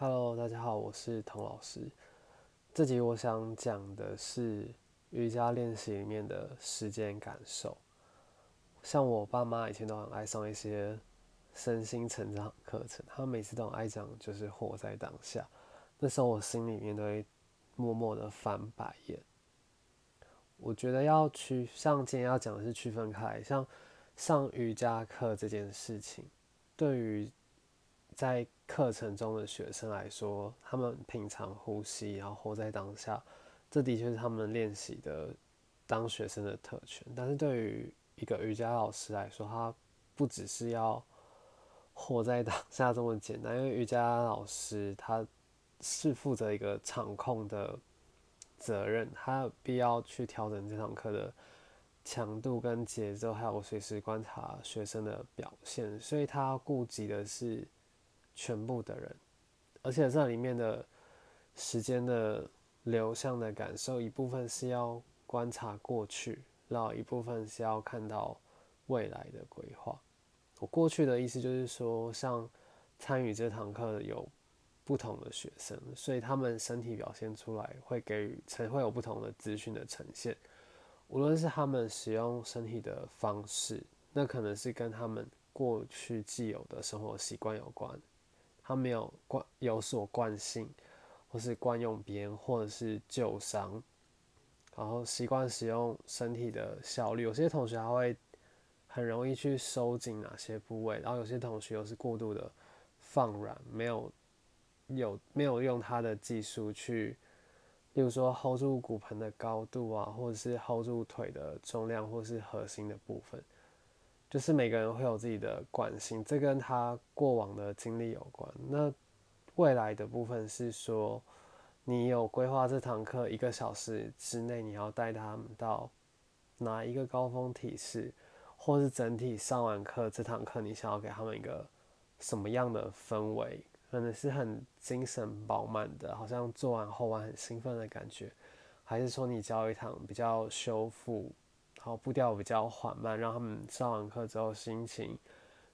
Hello，大家好，我是童老师。这集我想讲的是瑜伽练习里面的时间感受。像我爸妈以前都很爱上一些身心成长课程，他们每次都很爱讲，就是活在当下。那时候我心里面都会默默的翻白眼。我觉得要区，像今天要讲的是区分开，像上瑜伽课这件事情，对于在课程中的学生来说，他们平常呼吸，然后活在当下，这的确是他们练习的当学生的特权。但是对于一个瑜伽老师来说，他不只是要活在当下这么简单，因为瑜伽老师他是负责一个场控的责任，他有必要去调整这堂课的强度跟节奏，还有随时观察学生的表现，所以他顾及的是。全部的人，而且这里面的时间的流向的感受，一部分是要观察过去，然后一部分是要看到未来的规划。我过去的意思就是说，像参与这堂课有不同的学生，所以他们身体表现出来会给予呈会有不同的资讯的呈现，无论是他们使用身体的方式，那可能是跟他们过去既有的生活习惯有关。他没有惯有所惯性，或是惯用别人或者是旧伤，然后习惯使用身体的效率。有些同学他会很容易去收紧哪些部位，然后有些同学又是过度的放软，没有有没有用他的技术去，例如说 hold 住骨盆的高度啊，或者是 hold 住腿的重量，或是核心的部分。就是每个人会有自己的惯性，这跟他过往的经历有关。那未来的部分是说，你有规划这堂课一个小时之内，你要带他们到哪一个高峰体式，或是整体上完课这堂课，你想要给他们一个什么样的氛围？可能是很精神饱满的，好像做完后完很兴奋的感觉，还是说你教一堂比较修复？然后步调比较缓慢，让他们上完课之后心情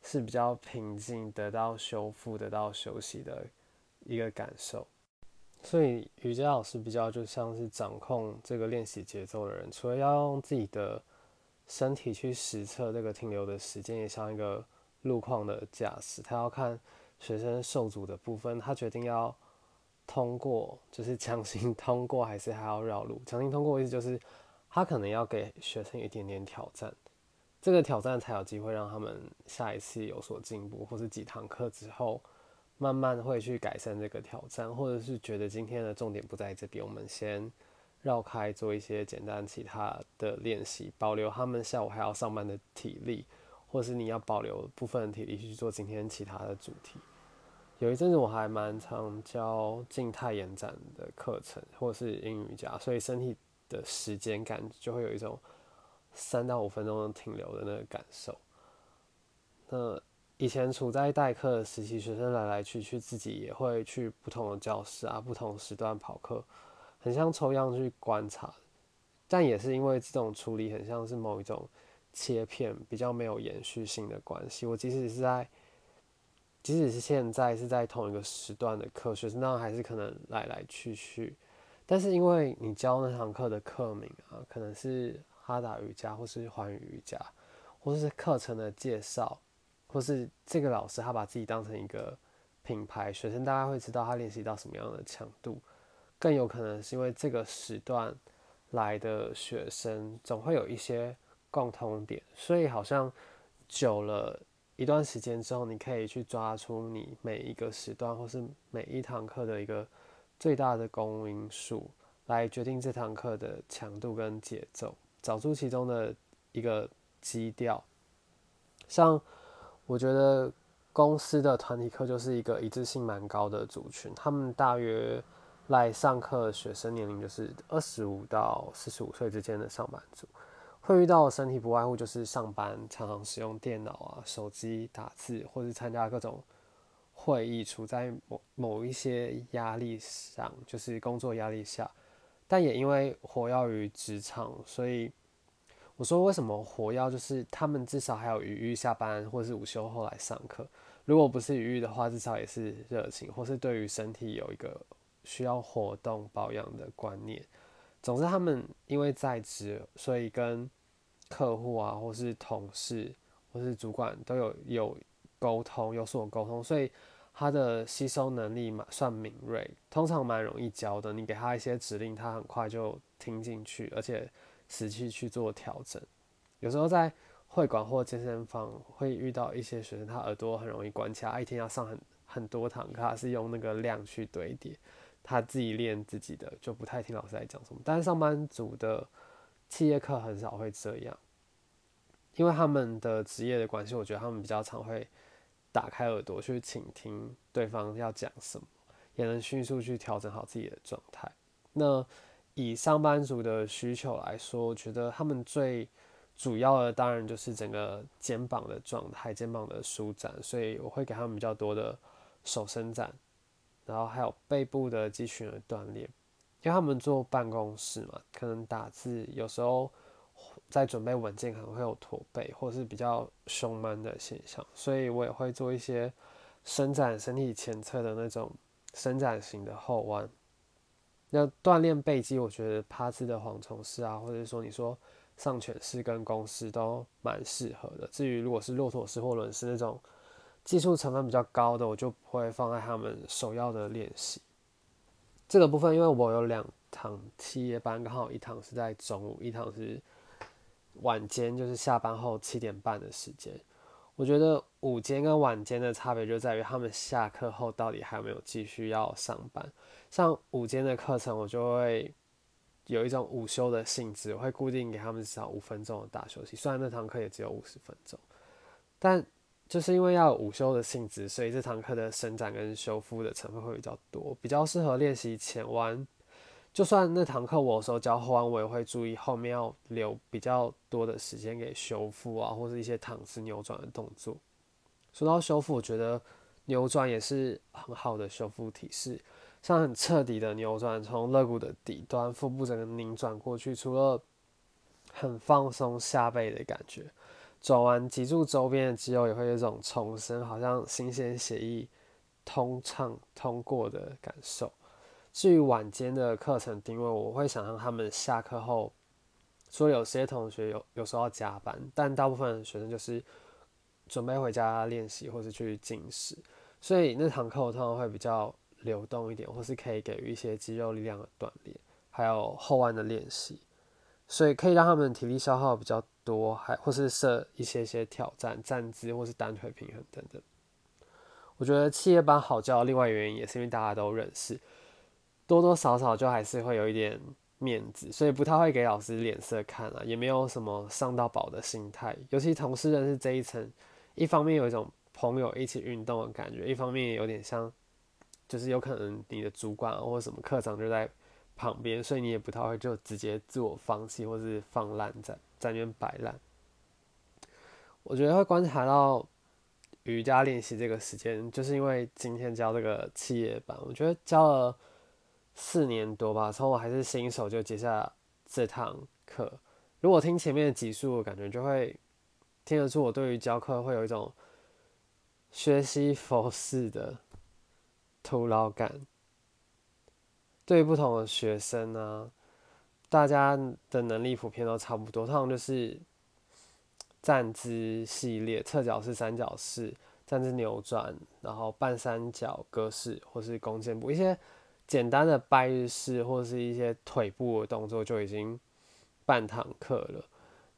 是比较平静，得到修复、得到休息的一个感受。所以瑜伽老师比较就像是掌控这个练习节奏的人，除了要用自己的身体去实测这个停留的时间，也像一个路况的驾驶，他要看学生受阻的部分，他决定要通过，就是强行 通过，还是还要绕路。强行通过意思就是。他可能要给学生一点点挑战，这个挑战才有机会让他们下一次有所进步，或是几堂课之后慢慢会去改善这个挑战，或者是觉得今天的重点不在这边，我们先绕开做一些简单其他的练习，保留他们下午还要上班的体力，或是你要保留部分体力去做今天其他的主题。有一阵子我还蛮常教静态延展的课程，或是英语家，所以身体。的时间感就会有一种三到五分钟停留的那个感受。那以前处在代课的时期，学生来来去去，自己也会去不同的教室啊，不同时段跑课，很像抽样去观察。但也是因为这种处理，很像是某一种切片，比较没有延续性的关系。我即使是在，即使是现在是在同一个时段的课，学生那还是可能来来去去。但是因为你教那堂课的课名啊，可能是哈达瑜伽，或是环宇瑜伽，或是课程的介绍，或是这个老师他把自己当成一个品牌，学生大概会知道他练习到什么样的强度。更有可能是因为这个时段来的学生总会有一些共通点，所以好像久了一段时间之后，你可以去抓出你每一个时段或是每一堂课的一个。最大的公因数来决定这堂课的强度跟节奏，找出其中的一个基调。像我觉得公司的团体课就是一个一致性蛮高的族群，他们大约来上课学生年龄就是二十五到四十五岁之间的上班族，会遇到的身体不外乎就是上班常常使用电脑啊、手机打字，或是参加各种。会议处在某某一些压力上，就是工作压力下，但也因为活跃于职场，所以我说为什么活跃，就是他们至少还有余裕下班或是午休后来上课。如果不是余裕的话，至少也是热情，或是对于身体有一个需要活动保养的观念。总之，他们因为在职，所以跟客户啊，或是同事，或是主管都有有沟通，有所沟通，所以他的吸收能力嘛算敏锐，通常蛮容易教的。你给他一些指令，他很快就听进去，而且实际去做调整。有时候在会馆或健身房会遇到一些学生，他耳朵很容易关起来，一天要上很很多堂课，他是用那个量去堆叠，他自己练自己的，就不太听老师在讲什么。但是上班族的企业课很少会这样，因为他们的职业的关系，我觉得他们比较常会打开耳朵去倾听对方要讲什么，也能迅速去调整好自己的状态。那以上班族的需求来说，我觉得他们最主要的当然就是整个肩膀的状态，肩膀的舒展，所以我会给他们比较多的手伸展，然后还有背部的肌群的锻炼，因为他们坐办公室嘛，可能打字有时候在准备文件可能会有驼背或是比较胸闷的现象，所以我也会做一些伸展身体前侧的那种伸展型的后弯。那锻炼背肌，我觉得趴姿的蝗虫式啊，或者说你说。上犬式跟弓式都蛮适合的。至于如果是骆驼式或轮式那种技术成分比较高的，我就不会放在他们首要的练习。这个部分，因为我有两堂七夜班，刚好一堂是在中午，一堂是晚间，就是下班后七点半的时间。我觉得午间跟晚间的差别就在于他们下课后到底还有没有继续要上班。像午间的课程，我就会。有一种午休的性质，我会固定给他们至少五分钟的大休息。虽然那堂课也只有五十分钟，但就是因为要有午休的性质，所以这堂课的伸展跟修复的成分会比较多，比较适合练习前弯。就算那堂课我有时候教后弯，我也会注意后面要留比较多的时间给修复啊，或者一些躺姿扭转的动作。说到修复，我觉得扭转也是很好的修复体式。像很彻底的扭转，从肋骨的底端、腹部整个拧转过去，除了很放松下背的感觉，转完脊柱周边的肌肉也会有一种重生，好像新鲜血液通畅通过的感受。至于晚间的课程定位，我会想让他们下课后，说有些同学有有时候要加班，但大部分学生就是准备回家练习或是去进食，所以那堂课我通常会比较。流动一点，或是可以给予一些肌肉力量的锻炼，还有后弯的练习，所以可以让他们体力消耗比较多，还或是设一些些挑战，站姿或是单腿平衡等等。我觉得企业班好教，另外原因也是因为大家都认识，多多少少就还是会有一点面子，所以不太会给老师脸色看啊，也没有什么上到宝的心态。尤其同事认识这一层，一方面有一种朋友一起运动的感觉，一方面也有点像。就是有可能你的主管或者什么课长就在旁边，所以你也不太会就直接自我放弃或是放烂在在那边摆烂。我觉得会观察到瑜伽练习这个时间，就是因为今天教这个企业班，我觉得教了四年多吧，从我还是新手就接下这堂课。如果听前面的几数，我感觉就会听得出我对于教课会有一种学习佛式的。徒劳感，对于不同的学生啊，大家的能力普遍都差不多，通常就是站姿系列，侧脚式、三角式、站姿扭转，然后半三角格式或是弓箭步，一些简单的拜日式或是一些腿部的动作就已经半堂课了。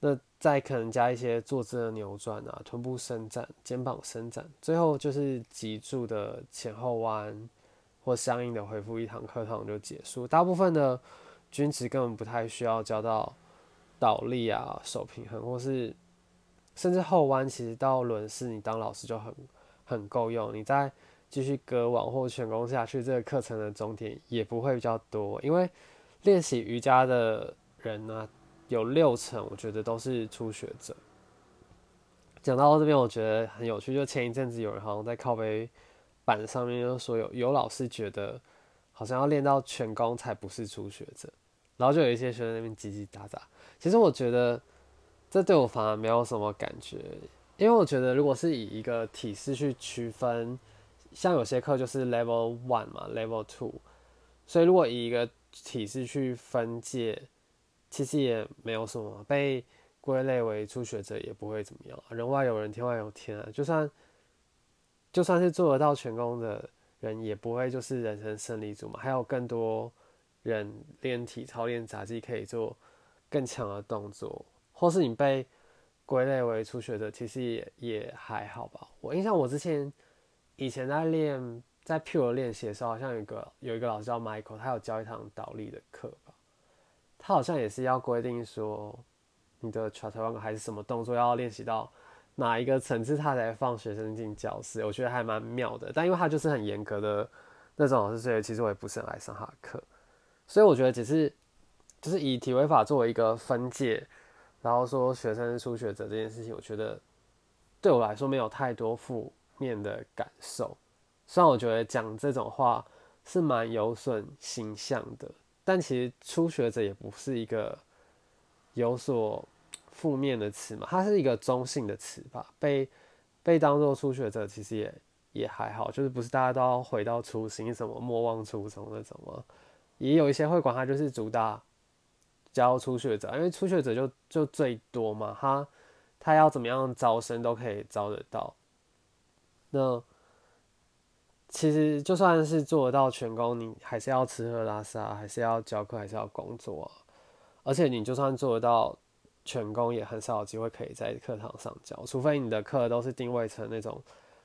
那再可能加一些坐姿的扭转啊，臀部伸展、肩膀伸展，最后就是脊柱的前后弯或相应的回复，一堂课堂就结束。大部分的均值根本不太需要教到倒立啊、手平衡，或是甚至后弯，其实到轮式你当老师就很很够用。你在继续割网或全攻下去，这个课程的终点也不会比较多，因为练习瑜伽的人呢。有六成，我觉得都是初学者。讲到这边，我觉得很有趣。就前一阵子有人好像在靠背板上面就说有有老师觉得好像要练到全功才不是初学者，然后就有一些学生那边叽叽喳喳。其实我觉得这对我反而没有什么感觉，因为我觉得如果是以一个体式去区分，像有些课就是 level one 嘛，level two，所以如果以一个体式去分界，其实也没有什么被归类为初学者也不会怎么样，人外有人，天外有天啊，就算就算是做得到全功的人，也不会就是人生胜利组嘛，还有更多人练体操、练杂技可以做更强的动作，或是你被。归类为初学者，其实也也还好吧。我印象我之前以前在练在 Pure 练习的时候，好像有个有一个老师叫 Michael，他有教一堂倒立的课吧。他好像也是要规定说，你的 c h a t r a n 还是什么动作要练习到哪一个层次，他才放学生进教室。我觉得还蛮妙的。但因为他就是很严格的那种老师，所以其实我也不是很爱上他的课。所以我觉得只是就是以体位法作为一个分界。然后说学生初学者这件事情，我觉得对我来说没有太多负面的感受。虽然我觉得讲这种话是蛮有损形象的，但其实初学者也不是一个有所负面的词嘛，它是一个中性的词吧。被被当做初学者，其实也也还好，就是不是大家都要回到初心，什么莫忘初衷那种吗？也有一些会管它就是主打。教初学者，因为初学者就就最多嘛，他他要怎么样招生都可以招得到。那其实就算是做得到全功，你还是要吃喝拉撒，还是要教课，还是要工作。而且你就算做得到全功，也很少有机会可以在课堂上教，除非你的课都是定位成那种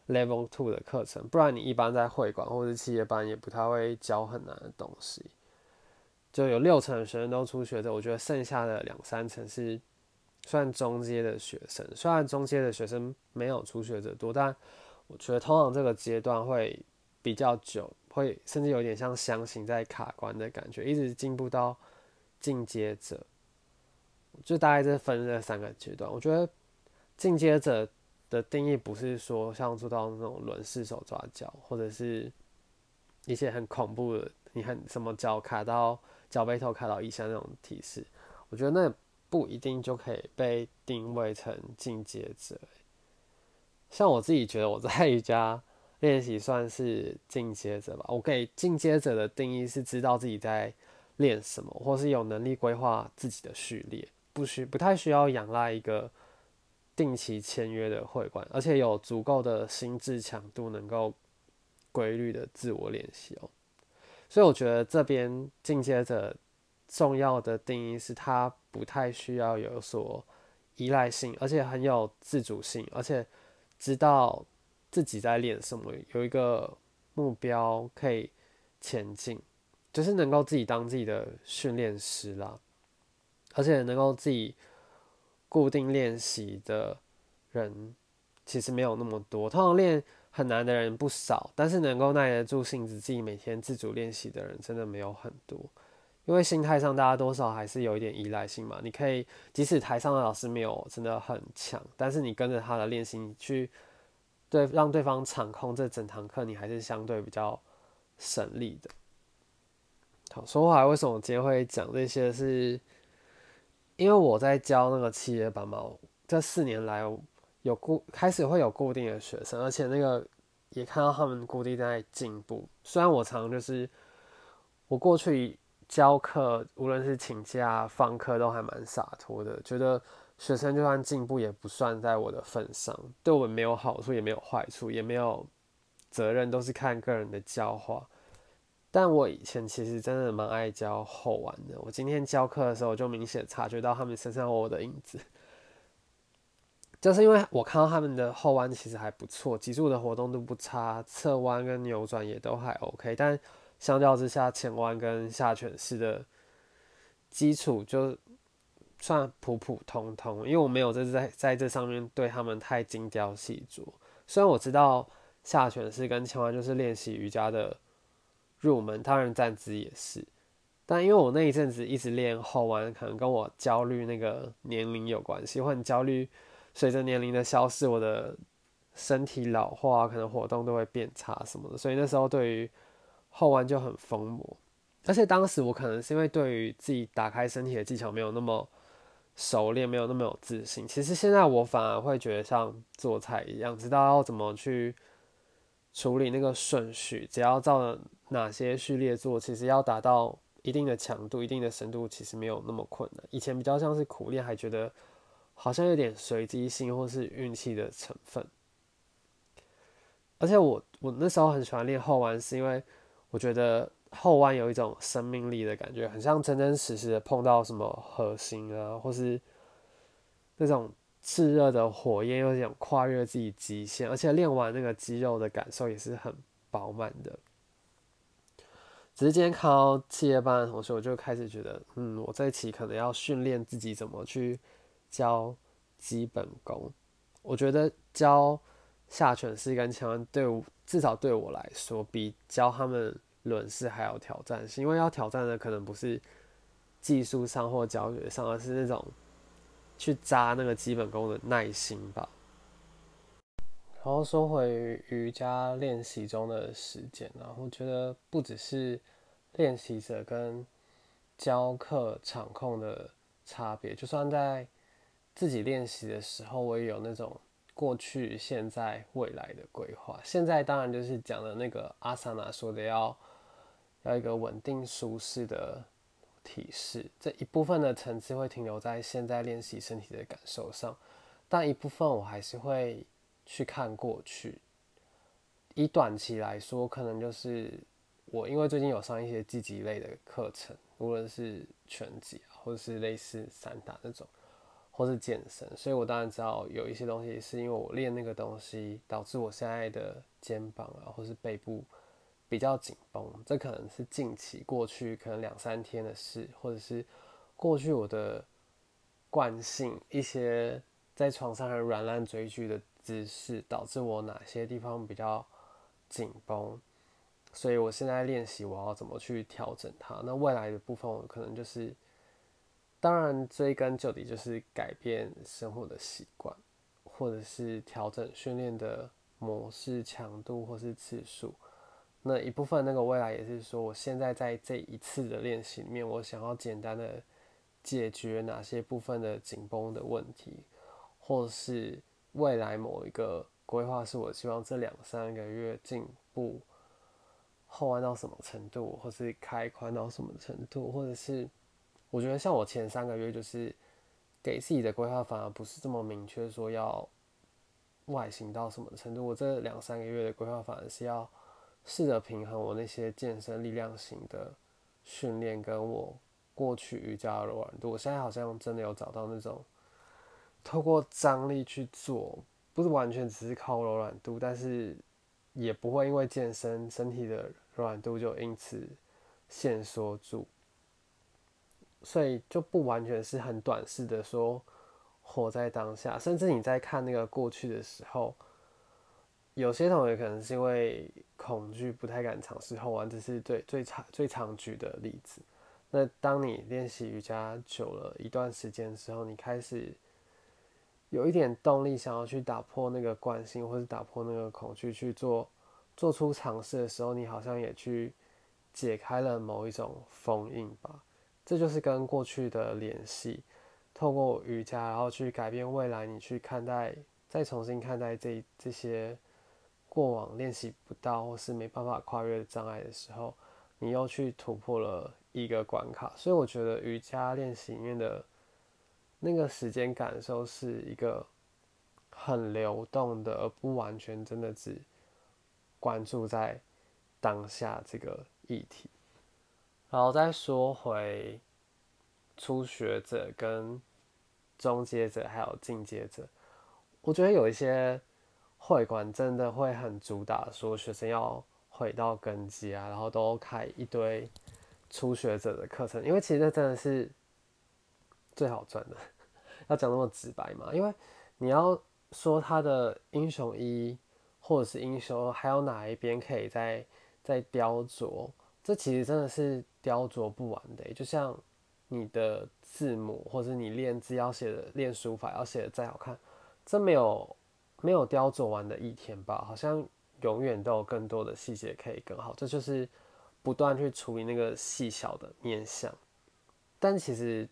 level two 的课程，不然你一般在会馆或者企业班也不太会教很难的东西。就有六成的学生都初学者，我觉得剩下的两三成是算中阶的学生。虽然中阶的学生没有初学者多，但我觉得通常这个阶段会比较久，会甚至有点像箱型在卡关的感觉，一直进步到进阶者。就大概这分这三个阶段。我觉得进阶者的定义不是说像做到那种轮式手抓脚，或者是一些很恐怖的，你很什么脚卡到。脚背头卡到以下那种提示，我觉得那不一定就可以被定位成进阶者。像我自己觉得我在瑜伽练习算是进阶者吧。我给进阶者的定义是知道自己在练什么，或是有能力规划自己的序列，不需不太需要仰赖一个定期签约的会馆，而且有足够的心智强度，能够规律的自我练习哦。所以我觉得这边进阶者重要的定义是，他不太需要有所依赖性，而且很有自主性，而且知道自己在练什么，有一个目标可以前进，就是能够自己当自己的训练师啦，而且能够自己固定练习的人其实没有那么多，通常练。很难的人不少，但是能够耐得住性子，自己每天自主练习的人真的没有很多。因为心态上，大家多少还是有一点依赖性嘛。你可以，即使台上的老师没有真的很强，但是你跟着他的练习，你去对让对方场控这整堂课，你还是相对比较省力的。好，说回来，为什么我今天会讲这些？是因为我在教那个企业班嘛，这四年来。有固开始会有固定的学生，而且那个也看到他们固定在进步。虽然我常就是我过去教课，无论是请假放课都还蛮洒脱的，觉得学生就算进步也不算在我的份上，对我们没有好处也没有坏处，也没有责任，都是看个人的教化。但我以前其实真的蛮爱教后玩的，我今天教课的时候就明显察觉到他们身上有我的影子。就是因为我看到他们的后弯其实还不错，脊柱的活动度不差，侧弯跟扭转也都还 OK，但相较之下，前弯跟下犬式的基础就算普普通通。因为我没有在在在这上面对他们太精雕细琢。虽然我知道下犬式跟前弯就是练习瑜伽的入门，当然站姿也是，但因为我那一阵子一直练后弯，可能跟我焦虑那个年龄有关系，我很焦虑。随着年龄的消失，我的身体老化，可能活动都会变差什么的，所以那时候对于后弯就很疯魔。而且当时我可能是因为对于自己打开身体的技巧没有那么熟练，没有那么有自信。其实现在我反而会觉得像做菜一样，知道要怎么去处理那个顺序，只要照哪些序列做，其实要达到一定的强度、一定的深度，其实没有那么困难。以前比较像是苦练，还觉得好像有点随机性或是运气的成分。而且我我那时候很喜欢练后弯，是因为我觉得。后弯有一种生命力的感觉，很像真真实实的碰到什么核心啊，或是那种炽热的火焰，有点跨越自己极限，而且练完那个肌肉的感受也是很饱满的。只是今天看到企业班的同学，我就开始觉得，嗯，我这一期可能要训练自己怎么去教基本功。我觉得教下犬式跟前弯，对至少对我来说，比教他们。轮式还有挑战性，因为要挑战的可能不是技术上或教学上，而是那种去扎那个基本功的耐心吧。然后说回瑜伽练习中的时间，然后觉得不只是练习者跟教课场控的差别，就算在自己练习的时候，我也有那种过去、现在、未来的规划。现在当然就是讲的那个阿萨娜说的要。要一个稳定舒适的体式，这一部分的层次会停留在现在练习身体的感受上，但一部分我还是会去看过去。以短期来说，可能就是我因为最近有上一些积极类的课程，无论是拳击啊，或者是类似散打那种，或是健身，所以我当然知道有一些东西是因为我练那个东西导致我现在的肩膀啊，或是背部。比较紧绷，这可能是近期过去可能两三天的事，或者是过去我的惯性一些在床上很软烂追剧的姿势，导致我哪些地方比较紧绷，所以我现在练习我要怎么去调整它。那未来的部分，我可能就是，当然追根究底就是改变生活的习惯，或者是调整训练的模式、强度或是次数。那一部分那个未来也是说，我现在在这一次的练习里面，我想要简单的解决哪些部分的紧绷的问题，或是未来某一个规划是我希望这两三个月进步后弯到什么程度，或是开宽到什么程度，或者是我觉得像我前三个月就是给自己的规划反而不是这么明确，说要外形到什么程度，我这两三个月的规划反而是要。试着平衡我那些健身力量型的训练，跟我过去瑜伽的柔软度。我现在好像真的有找到那种透过张力去做，不是完全只是靠柔软度，但是也不会因为健身身体的柔软度就因此限缩住，所以就不完全是很短视的说活在当下，甚至你在看那个过去的时候。有些同学可能是因为恐惧，不太敢尝试后弯，这是最最常最常举的例子。那当你练习瑜伽久了一段时间之后，你开始有一点动力，想要去打破那个惯性，或者打破那个恐惧，去做做出尝试的时候，你好像也去解开了某一种封印吧。这就是跟过去的联系，透过瑜伽，然后去改变未来，你去看待，再重新看待这这些。过往练习不到或是没办法跨越障碍的时候，你又去突破了一个关卡，所以我觉得瑜伽练习里面的那个时间感受是一个很流动的，而不完全真的只关注在当下这个议题。然后再说回初学者、跟中阶者还有进阶者，我觉得有一些。会馆真的会很主打说学生要回到根基啊，然后都开一堆初学者的课程，因为其实这真的是最好赚的。要讲那么直白嘛？因为你要说他的英雄一或者是英雄，还有哪一边可以再再雕琢？这其实真的是雕琢不完的。就像你的字母，或者你练字要写的练书法要写的再好看，真没有。没有雕琢完的一天吧，好像永远都有更多的细节可以更好。这就是不断去处理那个细小的面相。但其实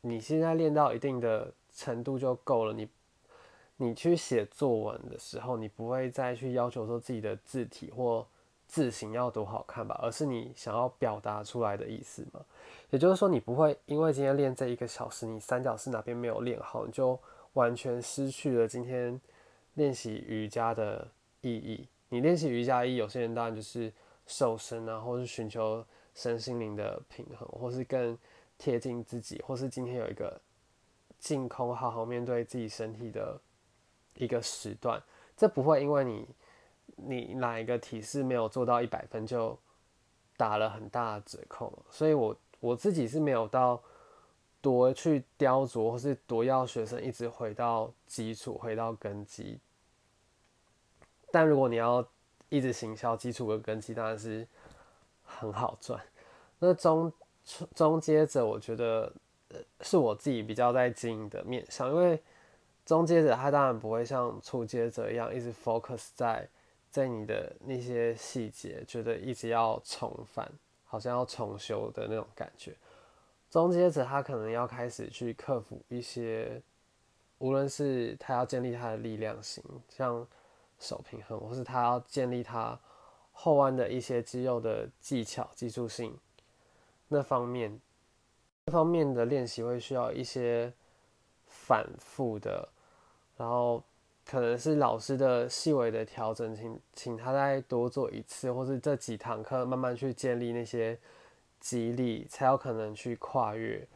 你现在练到一定的程度就够了。你你去写作文的时候，你不会再去要求说自己的字体或字形要多好看吧，而是你想要表达出来的意思嘛。也就是说，你不会因为今天练这一个小时，你三角式哪边没有练好，你就完全失去了今天练习瑜伽的意义。你练习瑜伽一，有些人当然就是瘦身啊，或是寻求身心灵的平衡，或是更贴近自己，或是今天有一个净空，好好面对自己身体的一个时段。这不会因为你你哪一个体式没有做到一百分，就打了很大的折扣。所以我我自己是没有到多去雕琢，或是多要学生一直回到基础，回到根基。但如果你要一直行销基础跟根基，当然是很好赚。那中中阶者，我觉得呃是我自己比较在经营的面上，因为中阶者他当然不会像初阶者一样一直 focus 在在你的那些细节，觉得一直要重返，好像要重修的那种感觉。终结者他可能要开始去克服一些，无论是他要建立他的力量型，像。手平衡，或是他要建立他后弯的一些肌肉的技巧、技术性那方面，这方面的练习会需要一些反复的，然后可能是老师的细微的调整，请请他再多做一次，或是这几堂课慢慢去建立那些激励，才有可能去跨越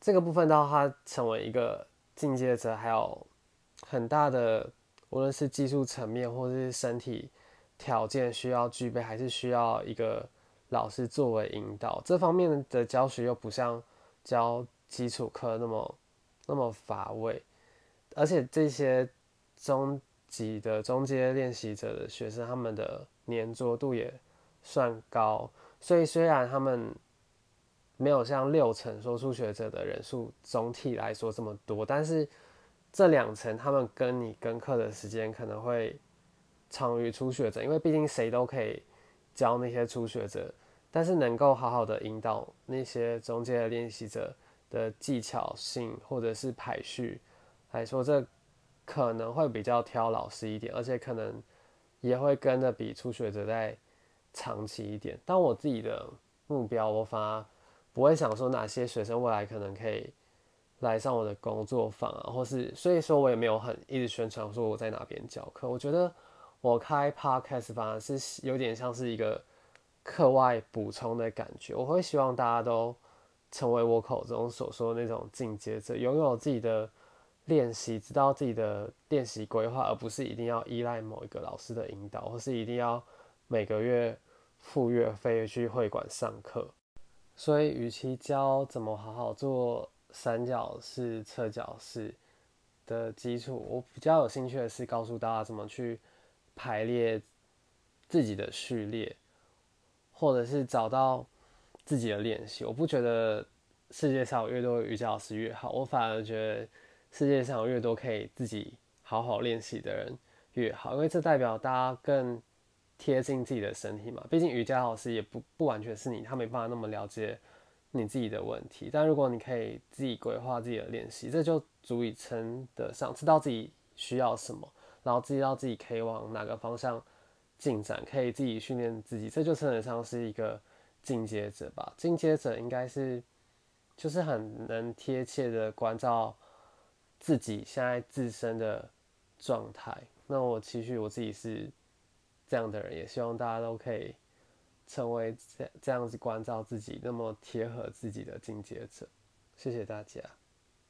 这个部分，到他成为一个进阶者，还有很大的。无论是技术层面，或是身体条件需要具备，还是需要一个老师作为引导，这方面的教学又不像教基础课那么那么乏味，而且这些中级的中阶练习者的学生，他们的粘着度也算高，所以虽然他们没有像六成说初学者的人数总体来说这么多，但是。这两层，他们跟你跟课的时间可能会长于初学者，因为毕竟谁都可以教那些初学者，但是能够好好的引导那些中阶的练习者的技巧性或者是排序来说，这可能会比较挑老师一点，而且可能也会跟着比初学者在长期一点。但我自己的目标，我反而不会想说哪些学生未来可能可以。来上我的工作坊啊，或是所以说我也没有很一直宣传说我在哪边教课。我觉得我开 podcast 反而是有点像是一个课外补充的感觉。我会希望大家都成为我口中所说的那种进阶者，拥有自己的练习，知道自己的练习规划，而不是一定要依赖某一个老师的引导，或是一定要每个月付月费去会馆上课。所以，与其教怎么好好做。三角式、侧角式的基础，我比较有兴趣的是告诉大家怎么去排列自己的序列，或者是找到自己的练习。我不觉得世界上有越多瑜伽老师越好，我反而觉得世界上越多可以自己好好练习的人越好，因为这代表大家更贴近自己的身体嘛。毕竟瑜伽老师也不不完全是你，他没办法那么了解。你自己的问题，但如果你可以自己规划自己的练习，这就足以称得上知道自己需要什么，然后知道自己可以往哪个方向进展，可以自己训练自己，这就称得上是一个进阶者吧。进阶者应该是就是很能贴切的关照自己现在自身的状态。那我期许我自己是这样的人，也希望大家都可以。成为这这样子关照自己，那么贴合自己的进阶者，谢谢大家。